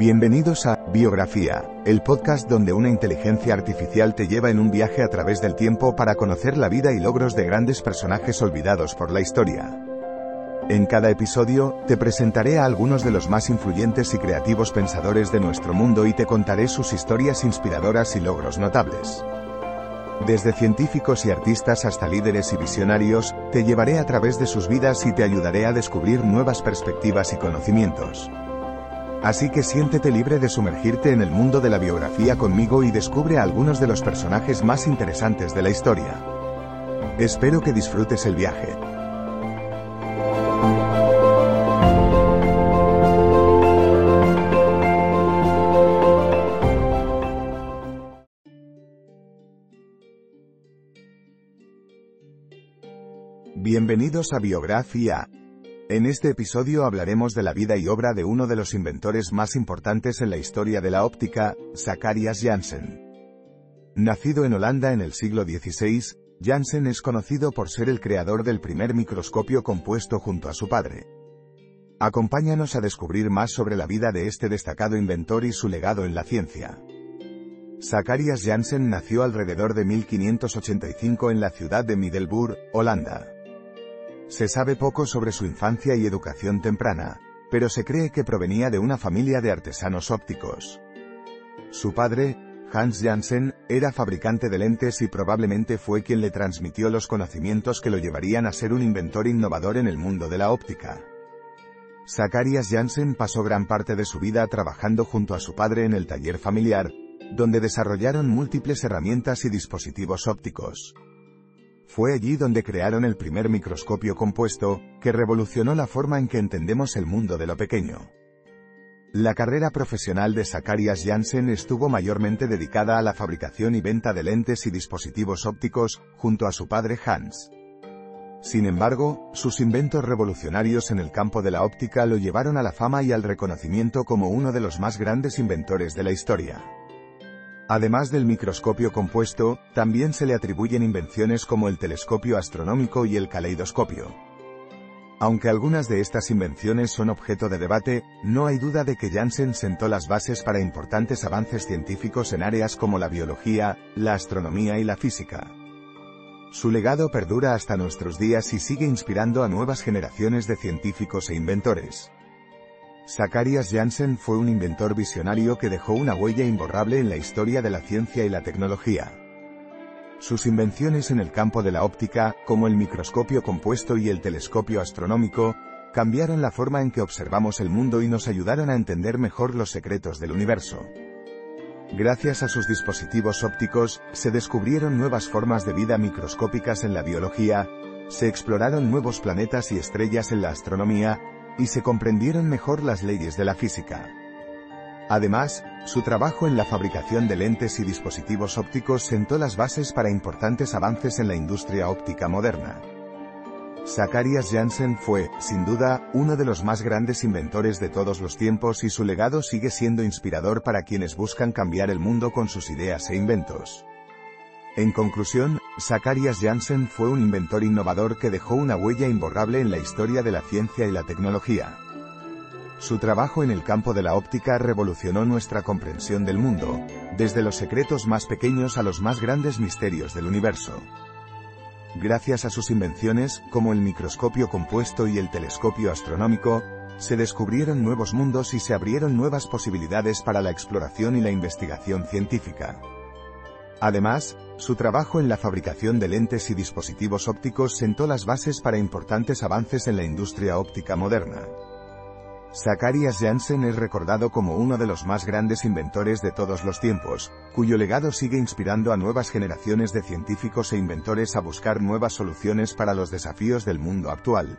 Bienvenidos a Biografía, el podcast donde una inteligencia artificial te lleva en un viaje a través del tiempo para conocer la vida y logros de grandes personajes olvidados por la historia. En cada episodio, te presentaré a algunos de los más influyentes y creativos pensadores de nuestro mundo y te contaré sus historias inspiradoras y logros notables. Desde científicos y artistas hasta líderes y visionarios, te llevaré a través de sus vidas y te ayudaré a descubrir nuevas perspectivas y conocimientos. Así que siéntete libre de sumergirte en el mundo de la biografía conmigo y descubre a algunos de los personajes más interesantes de la historia. Espero que disfrutes el viaje. Bienvenidos a Biografía, en este episodio hablaremos de la vida y obra de uno de los inventores más importantes en la historia de la óptica, Zacharias Janssen. Nacido en Holanda en el siglo XVI, Janssen es conocido por ser el creador del primer microscopio compuesto junto a su padre. Acompáñanos a descubrir más sobre la vida de este destacado inventor y su legado en la ciencia. Zacharias Janssen nació alrededor de 1585 en la ciudad de Middelburg, Holanda. Se sabe poco sobre su infancia y educación temprana, pero se cree que provenía de una familia de artesanos ópticos. Su padre, Hans Janssen, era fabricante de lentes y probablemente fue quien le transmitió los conocimientos que lo llevarían a ser un inventor innovador en el mundo de la óptica. Zacharias Janssen pasó gran parte de su vida trabajando junto a su padre en el taller familiar, donde desarrollaron múltiples herramientas y dispositivos ópticos. Fue allí donde crearon el primer microscopio compuesto, que revolucionó la forma en que entendemos el mundo de lo pequeño. La carrera profesional de Zacharias Janssen estuvo mayormente dedicada a la fabricación y venta de lentes y dispositivos ópticos, junto a su padre Hans. Sin embargo, sus inventos revolucionarios en el campo de la óptica lo llevaron a la fama y al reconocimiento como uno de los más grandes inventores de la historia. Además del microscopio compuesto, también se le atribuyen invenciones como el telescopio astronómico y el caleidoscopio. Aunque algunas de estas invenciones son objeto de debate, no hay duda de que Janssen sentó las bases para importantes avances científicos en áreas como la biología, la astronomía y la física. Su legado perdura hasta nuestros días y sigue inspirando a nuevas generaciones de científicos e inventores. Zacharias Janssen fue un inventor visionario que dejó una huella imborrable en la historia de la ciencia y la tecnología. Sus invenciones en el campo de la óptica, como el microscopio compuesto y el telescopio astronómico, cambiaron la forma en que observamos el mundo y nos ayudaron a entender mejor los secretos del universo. Gracias a sus dispositivos ópticos, se descubrieron nuevas formas de vida microscópicas en la biología, se exploraron nuevos planetas y estrellas en la astronomía, y se comprendieron mejor las leyes de la física. Además, su trabajo en la fabricación de lentes y dispositivos ópticos sentó las bases para importantes avances en la industria óptica moderna. Zacharias Janssen fue, sin duda, uno de los más grandes inventores de todos los tiempos y su legado sigue siendo inspirador para quienes buscan cambiar el mundo con sus ideas e inventos. En conclusión, Zacharias Janssen fue un inventor innovador que dejó una huella imborrable en la historia de la ciencia y la tecnología. Su trabajo en el campo de la óptica revolucionó nuestra comprensión del mundo, desde los secretos más pequeños a los más grandes misterios del universo. Gracias a sus invenciones, como el microscopio compuesto y el telescopio astronómico, se descubrieron nuevos mundos y se abrieron nuevas posibilidades para la exploración y la investigación científica. Además, su trabajo en la fabricación de lentes y dispositivos ópticos sentó las bases para importantes avances en la industria óptica moderna. Zacharias Janssen es recordado como uno de los más grandes inventores de todos los tiempos, cuyo legado sigue inspirando a nuevas generaciones de científicos e inventores a buscar nuevas soluciones para los desafíos del mundo actual.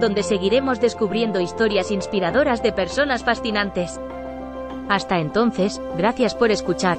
donde seguiremos descubriendo historias inspiradoras de personas fascinantes. Hasta entonces, gracias por escuchar.